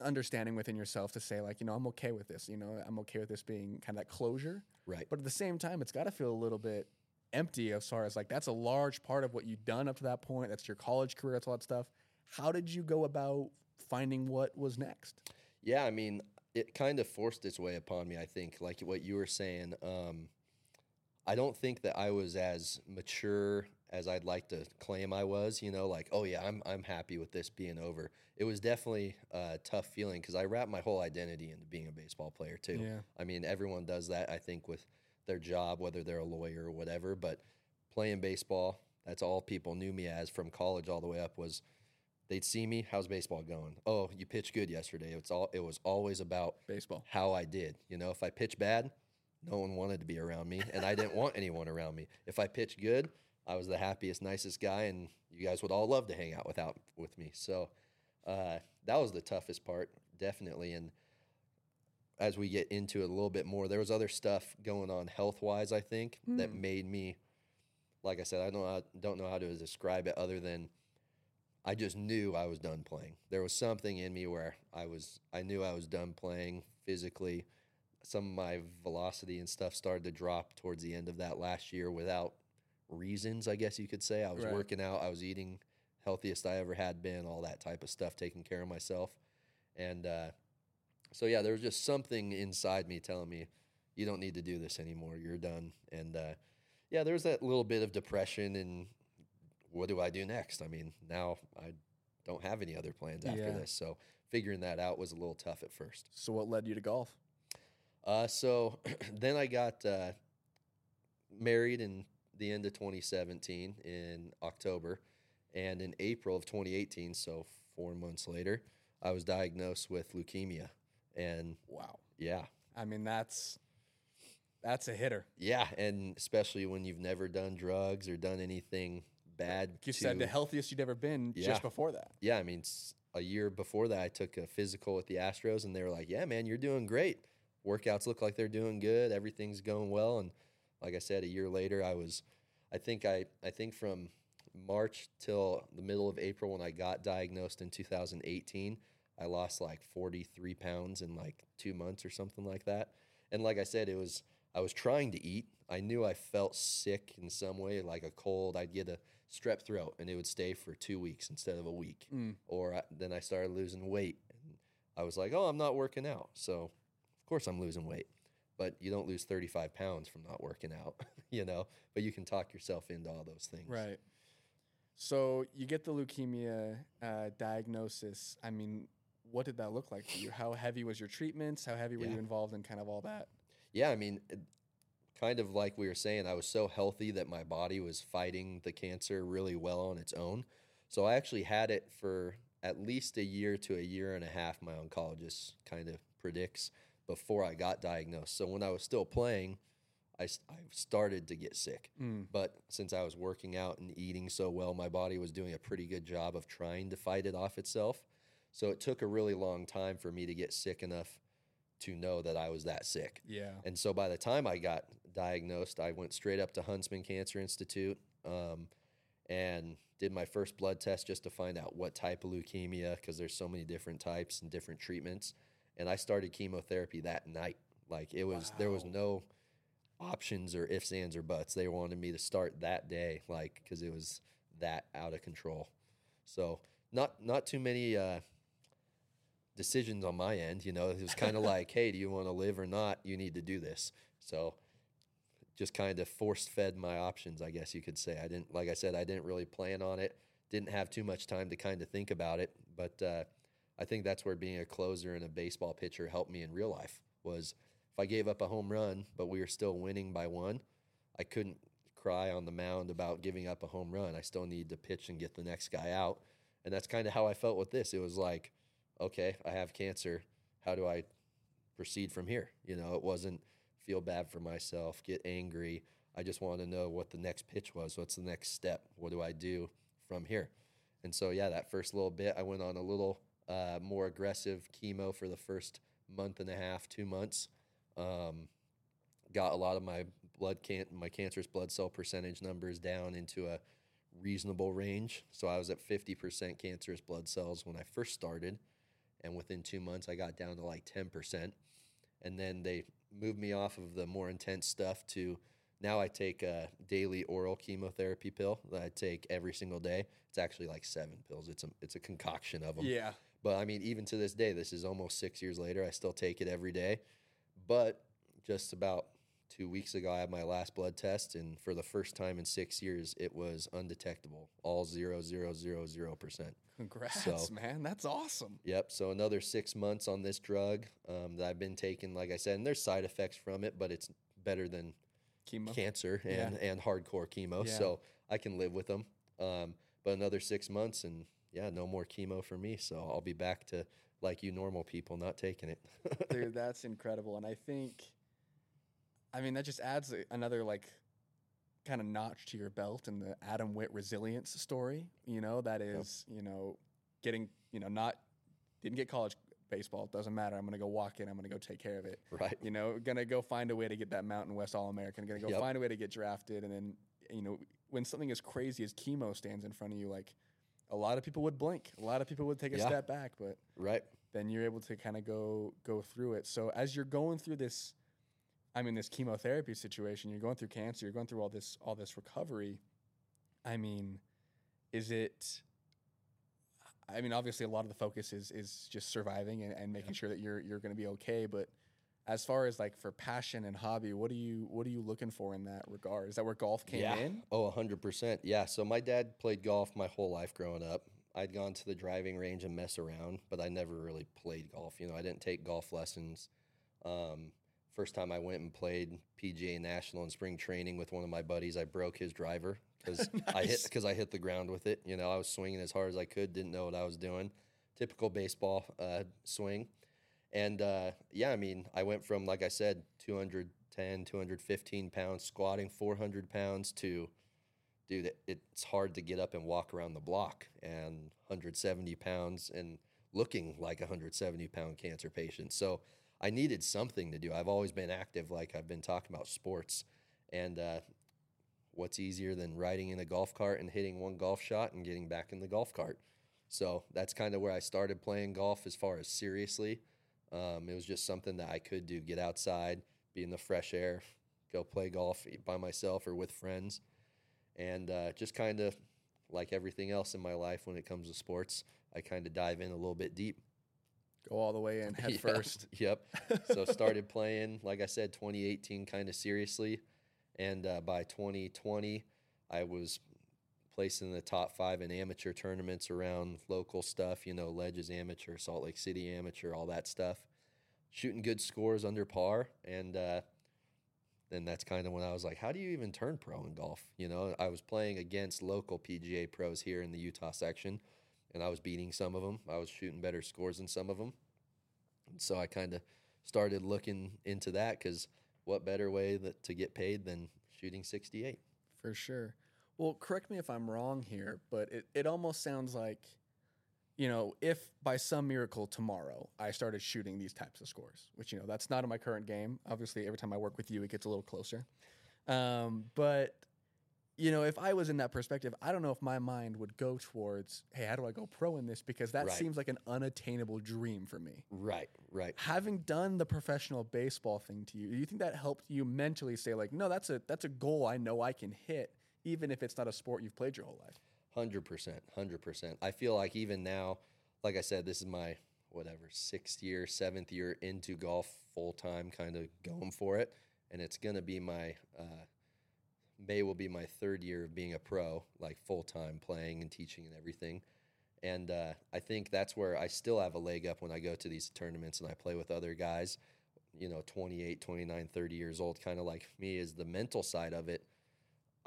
B: understanding within yourself to say like, you know, I'm okay with this. You know, I'm okay with this being kind of that closure.
A: Right.
B: But at the same time, it's got to feel a little bit empty as far as like that's a large part of what you've done up to that point. That's your college career. That's all that stuff. How did you go about finding what was next?
A: Yeah, I mean, it kind of forced its way upon me. I think, like what you were saying. Um, I don't think that I was as mature as I'd like to claim I was. You know, like, oh yeah, I'm I'm happy with this being over. It was definitely a tough feeling because I wrapped my whole identity into being a baseball player too.
B: Yeah.
A: I mean, everyone does that. I think with their job, whether they're a lawyer or whatever. But playing baseball, that's all people knew me as from college all the way up was they'd see me, how's baseball going? Oh, you pitched good yesterday. It's all it was always about
B: Baseball.
A: how I did. You know, if I pitched bad, no one wanted to be around me, and I didn't want anyone around me. If I pitched good, I was the happiest, nicest guy, and you guys would all love to hang out without with me. So uh, that was the toughest part, definitely. And as we get into it a little bit more, there was other stuff going on health wise. I think that
B: Hmm.
A: made me, like I said, I don't know how, don't know how to describe it other than I just knew I was done playing. There was something in me where I was I knew I was done playing physically. Some of my velocity and stuff started to drop towards the end of that last year without reasons, I guess you could say. I was
B: Right.
A: working out, I was eating healthiest I ever had been, all that type of stuff, taking care of myself. And uh, so yeah, there was just something inside me telling me you don't need to do this anymore. You're done. And uh, yeah, there was that little bit of depression and what do I do next? I mean, now I don't have any other plans after
B: Yeah.
A: this. So figuring that out was a little tough at first.
B: So what led you to golf?
A: Uh, so then I got uh, married in the end of 2017 in October. And in April of 2018, so four months later, I was diagnosed with leukemia. And
B: Wow.
A: yeah,
B: I mean, that's that's a hitter.
A: yeah. And especially when you've never done drugs or done anything bad.
B: Like you said the healthiest you'd ever been
A: Yeah.
B: just before that.
A: yeah, I mean, a year before that, I took a physical with the Astros, and they were like, "Yeah, man, you're doing great. Workouts look like they're doing good. Everything's going well." And like I said, a year later, I was, I think I, I think from March till the middle of April when I got diagnosed in 2018, I lost like 43 pounds in like two months or something like that. And like I said, it was I was trying to eat. I knew I felt sick in some way, like a cold. I'd get a strep throat, and it would stay for two weeks instead of a week.
B: Mm.
A: Or I, then I started losing weight, and I was like, "Oh, I'm not working out." So, course, I'm losing weight. But you don't lose 35 pounds from not working out, you know. But you can talk yourself into all those things.
B: Right. So you get the leukemia uh, diagnosis. I mean, what did that look like for you? How heavy was your treatments? How heavy were
A: Yeah.
B: you involved in kind of all that?
A: Yeah, I mean, kind of like we were saying, I was so healthy that my body was fighting the cancer really well on its own. So I actually had it for at least a year to a year and a half, my oncologist kind of predicts, before I got diagnosed. So when I was still playing, I started to get sick.
B: Mm.
A: But since I was working out and eating so well, my body was doing a pretty good job of trying to fight it off itself. So it took a really long time for me to get sick enough to know that I was that sick.
B: Yeah.
A: And so by the time I got diagnosed, I went straight up to Huntsman Cancer Institute um, and did my first blood test just to find out what type of leukemia, because there's so many different types and different treatments. And I started chemotherapy that night. Like it was, there was no options or ifs, ands, or buts. They wanted me to start that day, like because it was that out of control. So not not too many uh, decisions on my end. You know, it was kind of like, hey, do you want to live or not? You need to do this. So just kind of force fed my options, I guess you could say. I didn't, like I said, I didn't really plan on it. Didn't have too much time to kind of think about it, but uh, I think that's where being a closer and a baseball pitcher helped me in real life. Was if I gave up a home run, but we were still winning by one, I couldn't cry on the mound about giving up a home run. I still need to pitch and get the next guy out, and that's kind of how I felt with this. It was like, okay, I have cancer. How do I proceed from here? You know, it wasn't feel bad for myself, get angry. I just wanted to know what the next pitch was. What's the next step? What do I do from here? And so, yeah, that first little bit, I went on a little uh, more aggressive chemo for the first month and a half, two months. Um, got a lot of my blood can my cancerous blood cell percentage numbers down into a reasonable range. So I was at 50% cancerous blood cells when I first started. and within two months I got down to like ten percent, and then they moved me off of the more intense stuff to now I take a daily oral chemotherapy pill that I take every single day. It's actually like seven pills. It's a it's a concoction of them.
B: Yeah.
A: But I mean, even to this day, this is almost six years later. I still take it every day. But just about two weeks ago, I had my last blood test, and for the first time in six years, it was undetectable, all zero zero zero zero percent.
B: Congrats,
A: So-
B: man. That's awesome.
A: Yep. So another six months on this drug um, that I've been taking. Like I said, and there's side effects from it, but it's better than
B: Chemo.
A: cancer
B: Yeah.
A: and and hardcore chemo.
B: Yeah.
A: So I can live with them. Um, but another six months, and yeah, no more chemo for me. So I'll be back to like you normal people, not taking it.
B: Dude, that's incredible. And I think, I mean, that just adds another like kind of notch to your belt and the Adam Whitt resilience story. You know, that is, you know, getting, you know, not, didn't get college baseball. Doesn't matter. I'm going to go walk in. I'm going to go take care of it.
A: right.
B: You know, going to go find a way to get that Mountain West All American. Going to go
A: Yep.
B: find a way to get drafted. And then, you know, when something as crazy as chemo stands in front of you, like a lot of people would blink. A lot of people would take a
A: Yeah.
B: step back. But
A: Right.
B: then you're able to kind of go go through it. So as you're going through this, I mean, this chemotherapy situation, you're going through cancer, you're going through all this all this recovery. I mean, is it? I mean, obviously, a lot of the focus is is just surviving and, and making sure that you're you're going to be okay. But as far as like for passion and hobby, what are you what are you looking for in that regard? Is that where golf came
A: yeah.
B: in?
A: Oh, 100%. Yeah. So my dad played golf my whole life growing up. I'd gone to the driving range and mess around, but I never really played golf. You know, I didn't take golf lessons. Um, first time I went and played PGA National in spring training with one of my buddies, I broke his driver because I hit because I hit the ground with it. You know, I was swinging as hard as I could, didn't know what I was doing. Typical baseball uh, swing. And uh, yeah, I mean, I went from, like I said, 210, 215 pounds, squatting 400 pounds to, dude, it, it's hard to get up and walk around the block and 170 pounds and looking like a 170 pound cancer patient. So I needed something to do. I've always been active, like I've been talking about sports. And uh, what's easier than riding in a golf cart and hitting one golf shot and getting back in the golf cart? So that's kind of where I started playing golf as far as seriously. Um, it was just something that I could do get outside, be in the fresh air, go play golf by myself or with friends. And uh, just kind of like everything else in my life when it comes to sports, I kind of dive in a little bit deep.
B: Go all the way in head
A: Yeah,
B: first.
A: Yep. So started playing, like I said, 2018 kind of seriously. And uh, by 2020, I was placed in the top five in amateur tournaments around local stuff, you know, Ledges Amateur, Salt Lake City Amateur, all that stuff. Shooting good scores under par. And uh, then that's kind of when I was like, how do you even turn pro in golf? You know, I was playing against local PGA pros here in the Utah section, and I was beating some of them. I was shooting better scores than some of them. So I kind of started looking into that because what better way that to get paid than shooting 68?
B: For sure. Well, correct me if I'm wrong here, but it, it almost sounds like, you know, if by some miracle tomorrow I started shooting these types of scores, which, you know, that's not in my current game. Obviously, every time I work with you, it gets a little closer. Um, but, you know, if I was in that perspective, I don't know if my mind would go towards, hey, how do I go pro in this? Because that
A: Right.
B: seems like an unattainable dream for me.
A: Right, right.
B: Having done the professional baseball thing to you, do you think that helped you mentally say like, no, that's a that's a goal I know I can hit, even if it's not a sport you've played your whole life?
A: Hundred percent, hundred percent. I feel like even now, like I said, this is my whatever sixth year, seventh year into golf full time, kind of going for it, and it's gonna be my uh, May will be my third year of being a pro, like full time playing and teaching and everything. And uh, I think that's where I still have a leg up when I go to these tournaments and I play with other guys, you know, 28, 29, 30 years old, kind of like me, is the mental side of it.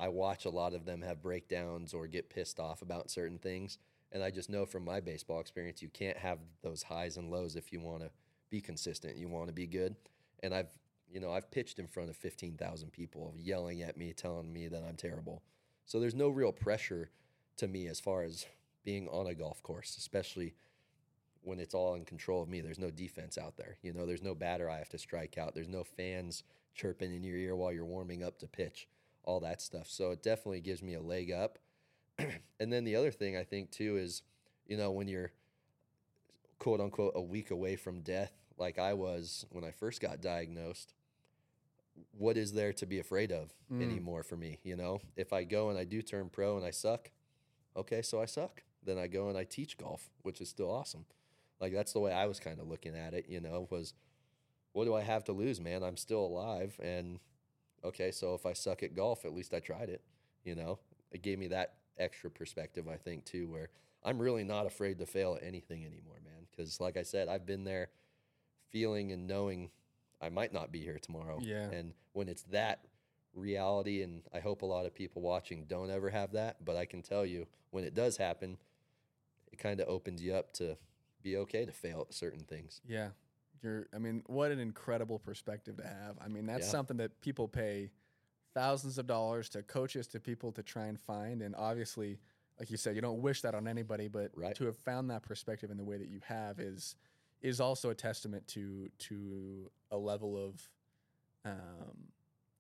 A: I watch a lot of them have breakdowns or get pissed off about certain things. And I just know from my baseball experience, you can't have those highs and lows if you want to be consistent, you want to be good. And I've, you know, I've pitched in front of 15,000 people yelling at me, telling me that I'm terrible. So there's no real pressure to me as far as being on a golf course, especially when it's all in control of me. There's no defense out there. You know, there's no batter I have to strike out. There's no fans chirping in your ear while you're warming up to pitch, all that stuff. So it definitely gives me a leg up. and then the other thing I think too is, you know, when you're quote unquote a week away from death, like I was when I first got diagnosed, what is there to be afraid of
B: Mm.
A: anymore for me? You know, if I go and I do turn pro and I suck, okay, so I suck. Then I go and I teach golf, which is still awesome. Like that's the way I was kind of looking at it, you know, was what do I have to lose, man? I'm still alive and okay, so if I suck at golf, at least I tried it, you know. It gave me that extra perspective I think too where I'm really not afraid to fail at anything anymore, man, cuz like I said, I've been there feeling and knowing I might not be here tomorrow.
B: Yeah.
A: And when it's that reality and I hope a lot of people watching don't ever have that, but I can tell you when it does happen, it kind of opens you up to be okay to fail at certain things.
B: Yeah. You're I mean, what an incredible perspective to have. I mean, that's
A: Yeah.
B: something that people pay thousands of dollars to coaches to people to try and find and obviously like you said, you don't wish that on anybody, but
A: Right.
B: to have found that perspective in the way that you have is is also a testament to to a level of um,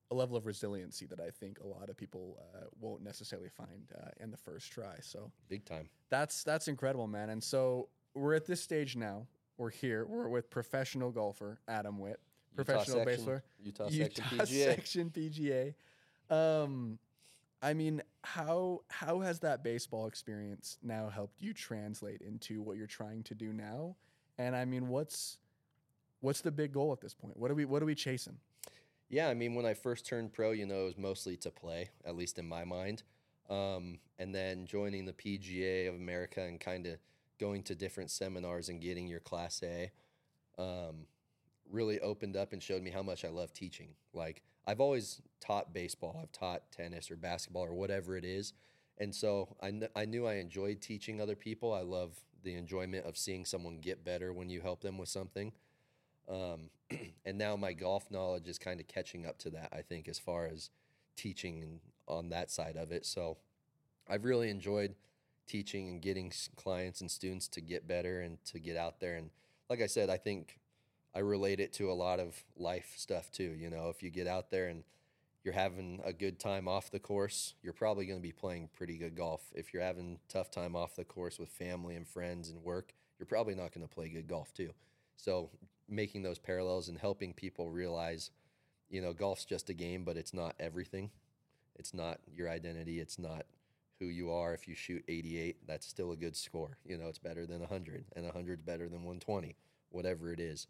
B: a level of resiliency that I think a lot of people uh, won't necessarily find uh, in the first try. So
A: Big time.
B: that's that's incredible, man. And so we're at this stage now. We're here. We're with professional golfer Adam Whitt,
A: Utah
B: professional
A: section-
B: baseler,
A: Utah, section PGA.
B: section PGA. Um, I mean, how how has that baseball experience now helped you translate into what you're trying to do now? And I mean, what's what's the big goal at this point? What are we what are we chasing?
A: Yeah, I mean, when I first turned pro, you know, it was mostly to play, at least in my mind. Um, and then joining the PGA of America and kind of going to different seminars and getting your Class A um, really opened up and showed me how much I love teaching. Like, I've always taught baseball, I've taught tennis or basketball or whatever it is. And so I, kn- I knew I enjoyed teaching other people. I love the enjoyment of seeing someone get better when you help them with something. Um, and now my golf knowledge is kind of catching up to that, I think, as far as teaching on that side of it. So I've really enjoyed teaching and getting clients and students to get better and to get out there. And like I said, I think I relate it to a lot of life stuff too. You know, if you get out there and you're having a good time off the course, you're probably going to be playing pretty good golf. If you're having tough time off the course with family and friends and work, you're probably not going to play good golf too. So making those parallels and helping people realize, you know, golf's just a game, but it's not everything. It's not your identity. It's not who you are. If you shoot 88, that's still a good score. You know, it's better than 100, and 100's better than 120, whatever it is.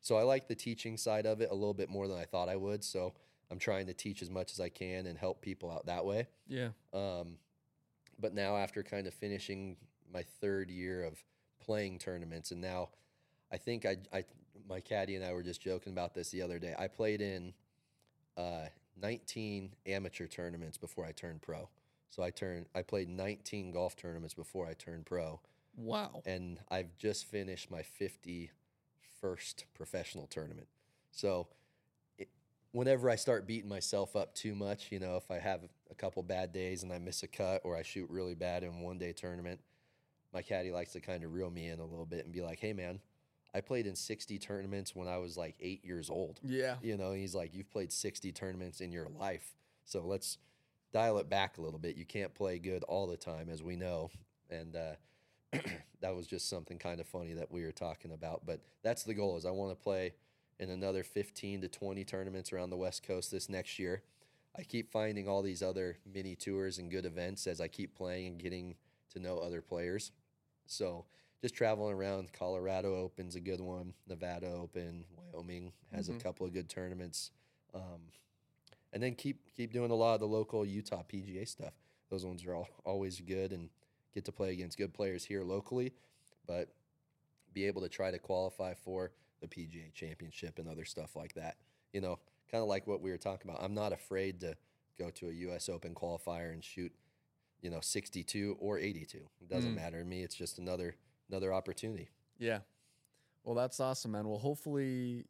A: So I like the teaching side of it a little bit more than I thought I would. So I'm trying to teach as much as I can and help people out that way.
B: Yeah.
A: Um, but now, after kind of finishing my third year of playing tournaments, and now I think I, I my caddy and I were just joking about this the other day. I played in uh, 19 amateur tournaments before I turned pro. So I turned I played 19 golf tournaments before I turned pro,
B: Wow.
A: and I've just finished my 51st professional tournament. So it, whenever I start beating myself up too much, you know, if I have a couple bad days and I miss a cut or I shoot really bad in one day tournament, my caddy likes to kind of reel me in a little bit and be like, "Hey, man." I played in 60 tournaments when I was like eight years old.
B: Yeah.
A: You know, he's like, You've played 60 tournaments in your life. So let's dial it back a little bit. You can't play good all the time, as we know. And uh, that was just something kind of funny that we were talking about. But that's the goal is I want to play in another 15 to 20 tournaments around the West Coast this next year. I keep finding all these other mini tours and good events as I keep playing and getting to know other players. So just traveling around, Colorado Open's a good one, Nevada Open, Wyoming has
B: Mhm.
A: a couple of good tournaments, um, and then keep keep doing a lot of the local Utah PGA stuff. Those ones are all, always good and get to play against good players here locally, but be able to try to qualify for the PGA Championship and other stuff like that. You know, kind of like what we were talking about. I'm not afraid to go to a U.S. Open qualifier and shoot, you know, 62 or 82. It doesn't
B: Mm.
A: matter to me. It's just another another opportunity.
B: Yeah. Well, that's awesome, man. Well, hopefully,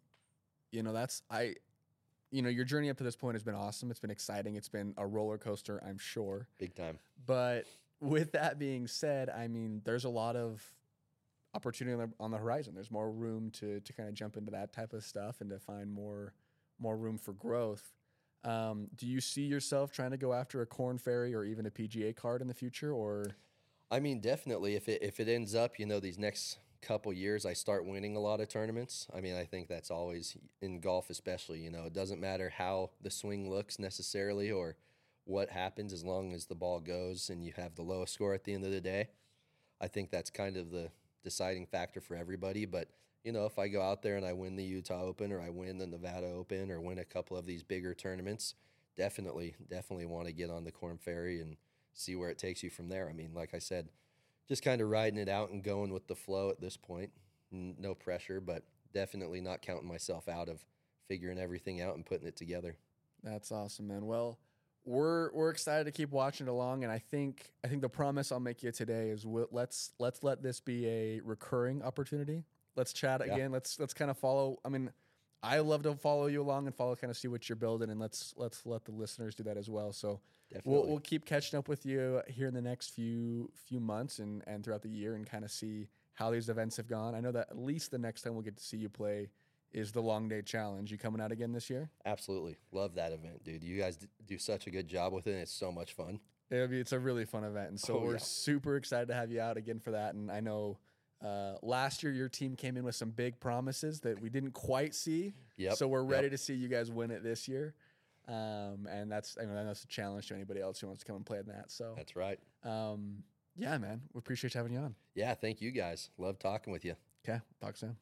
B: you know, that's I you know, your journey up to this point has been awesome. It's been exciting. It's been a roller coaster, I'm sure.
A: Big time.
B: But with that being said, I mean, there's a lot of opportunity on the, on the horizon. There's more room to to kind of jump into that type of stuff and to find more more room for growth. Um, do you see yourself trying to go after a Korn Ferry or even a PGA card in the future, or
A: I mean, definitely. If it if it ends up, you know, these next couple years, I start winning a lot of tournaments. I mean, I think that's always in golf, especially. You know, it doesn't matter how the swing looks necessarily or what happens as long as the ball goes and you have the lowest score at the end of the day. I think that's kind of the deciding factor for everybody. But, you know, if I go out there and I win the Utah Open or I win the Nevada Open or win a couple of these bigger tournaments, definitely, definitely want to get on the Korn Ferry and see where it takes you from there. I mean, like I said, just kind of riding it out and going with the flow at this point. N- No pressure, but definitely not counting myself out of figuring everything out and putting it together.
B: That's awesome, man. Well, we're we're excited to keep watching it along, and I think I think the promise I'll make you today is we'll, let's let's let this be a recurring opportunity. Let's chat
A: Yeah.
B: again. Let's let's kind of follow. I mean, I love to follow you along and follow, kind of see what you're building, and let's let's let the listeners do that as well. So
A: Definitely.
B: we'll we'll keep catching up with you here in the next few few months and and throughout the year, and kind of see how these events have gone. I know that at least the next time we'll get to see you play is the Long Day Challenge. You coming out again this year?
A: Absolutely. Love that event, dude. You guys d- do such a good job with it. It's so much fun.
B: It'll be, it's a really fun event, and so
A: Oh,
B: we're
A: yeah.
B: super excited to have you out again for that. And I know uh, last year your team came in with some big promises that we didn't quite see.
A: Yep.
B: So we're
A: yep.
B: ready to see you guys win it this year. Um, and that's I know that's a challenge to anybody else who wants to come and play in that. So
A: That's right.
B: um, yeah, man, we appreciate having you on.
A: Yeah. Thank you guys. Love talking with you.
B: Okay, talk soon.